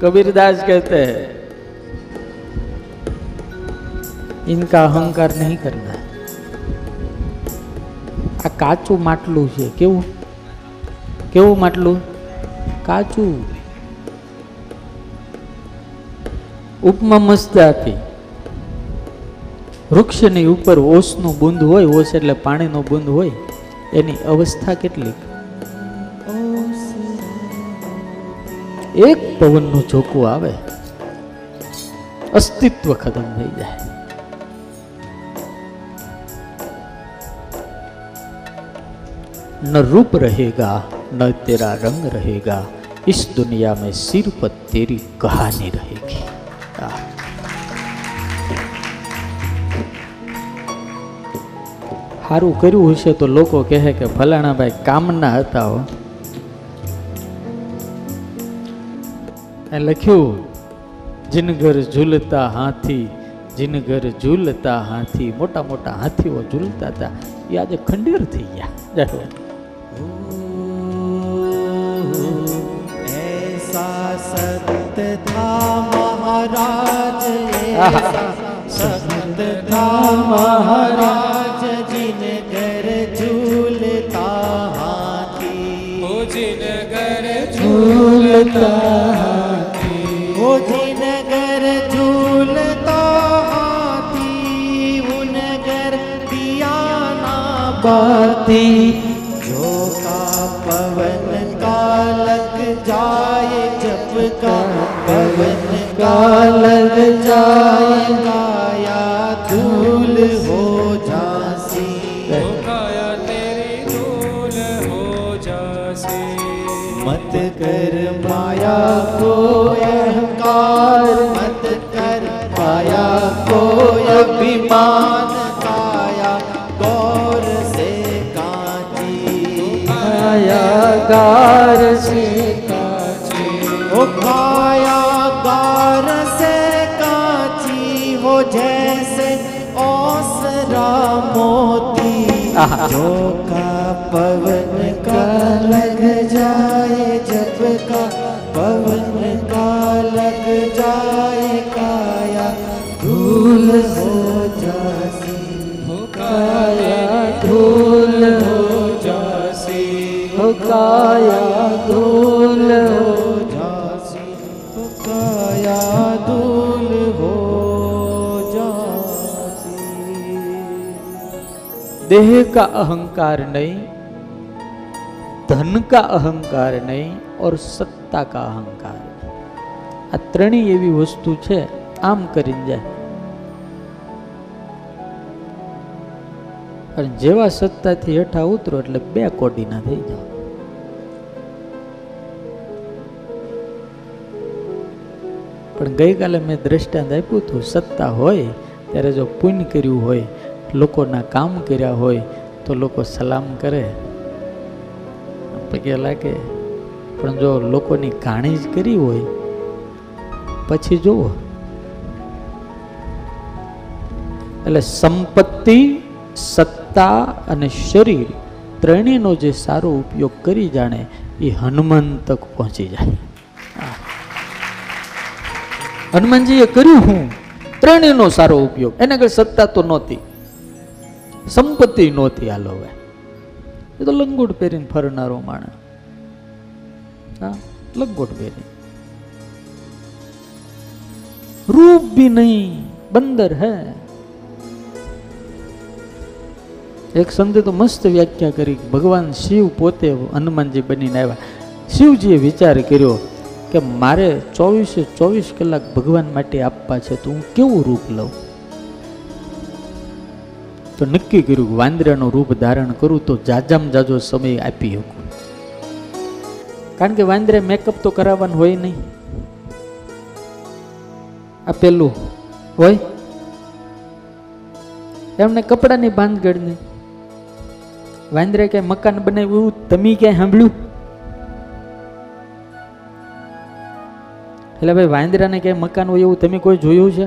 कबीरदास कहते हैं इनका अहंकार नहीं करना है આ કાચું માટલું છે કેવું કેવું માટલું કાચું ઉપમા મસ્ત હતી વૃક્ષની ઉપર ઓસનું બુંદ હોય ઓસ એટલે પાણીનો બુંદ હોય એની અવસ્થા કેટલી એક પવનનું ઝોકું આવે અસ્તિત્વ ખતમ થઈ જાય न रूप रहेगा न तेरा रंग रहेगा इस दुनिया में सिर पर तेरी कहानी रहेगी आह। સારું કર્યું હશે તો લોકો કહે કે ફલાણાભાઈ કામના હતા હો એ લખ્યું જીનગર ઝૂલતા હાથી જીનગર ઝૂલતા હાથી મોટા મોટા હાથીઓ ઝૂલતા હતા એ આજે ખંડેર થઈ ગયા જય હો. ऐसा सत था महाराज आहा। ऐसा सत था महाराज जिन घर झूलता हाथी बाती जो का पवन का लग जाए जब का पवन का लग जाए काया धूल हो जासी। काया तेरी धूल हो जासे। मत कर माया को अहंकार मत માયાગાર છે કાચી ઓ માયાગાર સે કાચી હો જૈસે ઓસરા મોતી જો કા પવન हो काया धूल हो जासी तो काया धूल हो जासी देह का अहंकार नहीं धन का अहंकार नहीं और સત્તા કા અહંકાર આ ત્રણેય એવી વસ્તુ છે આમ કરીને જાય અને જેવા સત્તાથી હેઠા ઉતરો એટલે બે કોડીના થઈ જાઓ પણ ગઈકાલે મેં દ્રષ્ટાંત આપ્યું હતું, સત્તા હોય, ત્યારે જો પુણ્ય કર્યું હોય, લોકોના કામ કર્યા હોય, તો લોકો સલામ કરે પગે લાગે, પણ જો લોકોની કાણી જ કરી હોય, પછી જુઓ એટલે સંપત્તિ, સત્તા અને શરીર ત્રણેયનો જે સારો ઉપયોગ કરી જાણે, એ હનુમાન તક પહોંચી જાય. હનુમાનજીએ કર્યું હું? ત્રણેયનો સારો ઉપયોગ. એને આગળ સત્તા તો નહોતી. સંપત્તિ નહોતી આ લોવે એ તો લંગોટ પહેરીને ફરનારો માણે હા, લંગોટ પહેરી રૂપ બી નહીં, બંદર હે. એક સંતે તો મસ્ત વ્યાખ્યા કરી ભગવાન શિવ પોતે હનુમાનજી બનીને આવ્યા. શિવજીએ વિચાર કર્યો કે મારે ચોવીસે ચોવીસ કલાક ભગવાન માટે આપવા છે તો હું કેવું રૂપ લઉં? તો નક્કી કર્યું કે વાંદરાનું રૂપ ધારણ કરું તો જાજામ જાજો સમય આપી શકું. કારણ કે વાંદરે મેકઅપ તો કરાવવાનું હોય નહીં. આ પેલું હોય. એમને કપડાની બાંધગડ નહીં વાંદરે ક્યાંય મકાન બનાવ્યું, તમે ક્યાંય સાંભળ્યું? એટલે ભાઈ વાંદરાને ક્યાંય મકાન હોય એવું તમે કોઈ જોયું છે?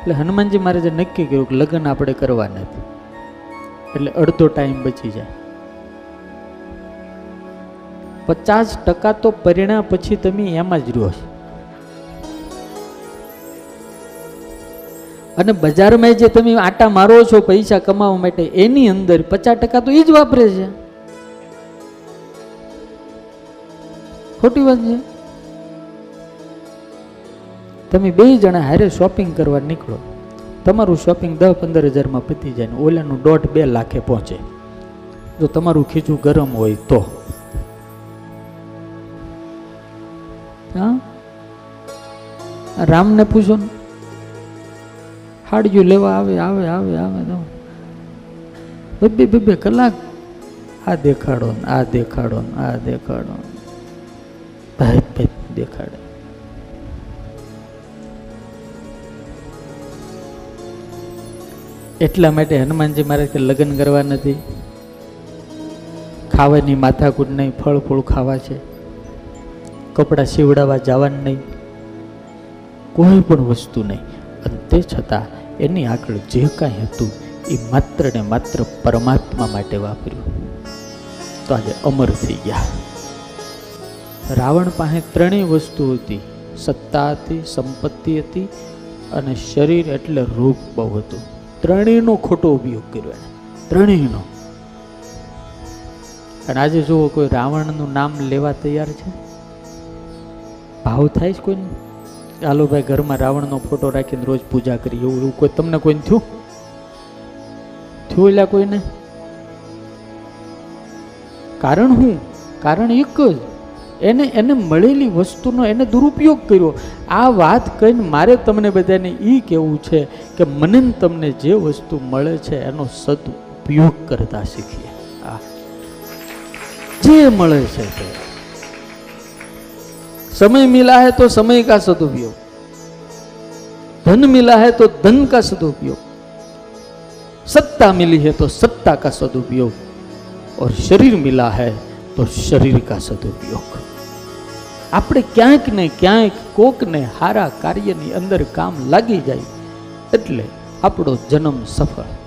એટલે હનુમાનજી મહારાજે નક્કી કર્યું કે લગ્ન આપણે કરવા નથી એટલે અડધો ટાઈમ બચી જાય. પચાસ ટકા તો પરિણામ પછી તમે એમાં જ રહ્યો છો. અને બજારમાં જે તમે આટા મારો છો પૈસા કમાવા માટે, એની અંદર પચાસ ટકા તો એ જ વાપરે છે. ખોટી વાત છે. તમે બે જણા હારે શોપિંગ કરવા નીકળો. તમારું શોપિંગ દસ પંદર હજારમાં પતી જાય ને ઓલાનું દોઢ બે લાખે પહોંચે. જો તમારું ખીચું ગરમ હોય તો. હા? રામને પૂછો ને. હાડિયું લેવા આવે આવે આવે આવે તો. બબ્બે બબ્બે કલાક. આ દેખાડો ને, આ દેખાડો ને, આ દેખાડો ભાઈ ભાઈ, દેખાડે. એટલા માટે હનુમાનજી મહારાજ કે લગ્ન કરવા નથી. ખાવાની માથાકૂટ નહીં ફળ ફૂળ ખાવા છે. કપડાં સીવડાવવા જવાનું નહીં. કોઈ પણ વસ્તુ નહીં. અને તે છતાં એની આગળ જે કાંઈ હતું, એ માત્ર ને માત્ર પરમાત્મા માટે વાપર્યું. તો આજે અમર થઈ ગયા. રાવણ પાસે ત્રણેય વસ્તુ હતી. સત્તા હતી, સંપત્તિ હતી અને શરીર એટલે રૂપ બહુ હતું. ત્રણેયનો ખોટો ઉપયોગ કર્યો એને. ત્રણેયનો. અને આજે જુઓ કોઈ રાવણનું નામ લેવા તૈયાર છે? ભાવ થાય છે કોઈને? ભાઈ, ઘરમાં રાવણનો ફોટો રાખીને રોજ પૂજા કરી એવું એવું કોઈ તમને કોઈને થયું? થયું એટલે કોઈને? કારણ શું? કારણ એક જ. એને એને મળેલી વસ્તુનો એને દુરુપયોગ કર્યો આ વાત કહીને મારે તમને બધાને એ કહેવું છે કે મને ને તમને જે વસ્તુ મળે છે એનો સદુપયોગ કરતા શીખીએ આ જે મળે છે તે समय मिला है तो समय का सदुपयोग धन मिला है तो धन का सदुपयोग सत्ता मिली है तो सत्ता का सदुपयोग और शरीर मिला है तो शरीर का સદુપયોગ આપણે ક્યાંક ને ક્યાંક કોકને હારા કાર્યની અંદર કામ લાગી જાય. એટલે આપણો જન્મ સફળ.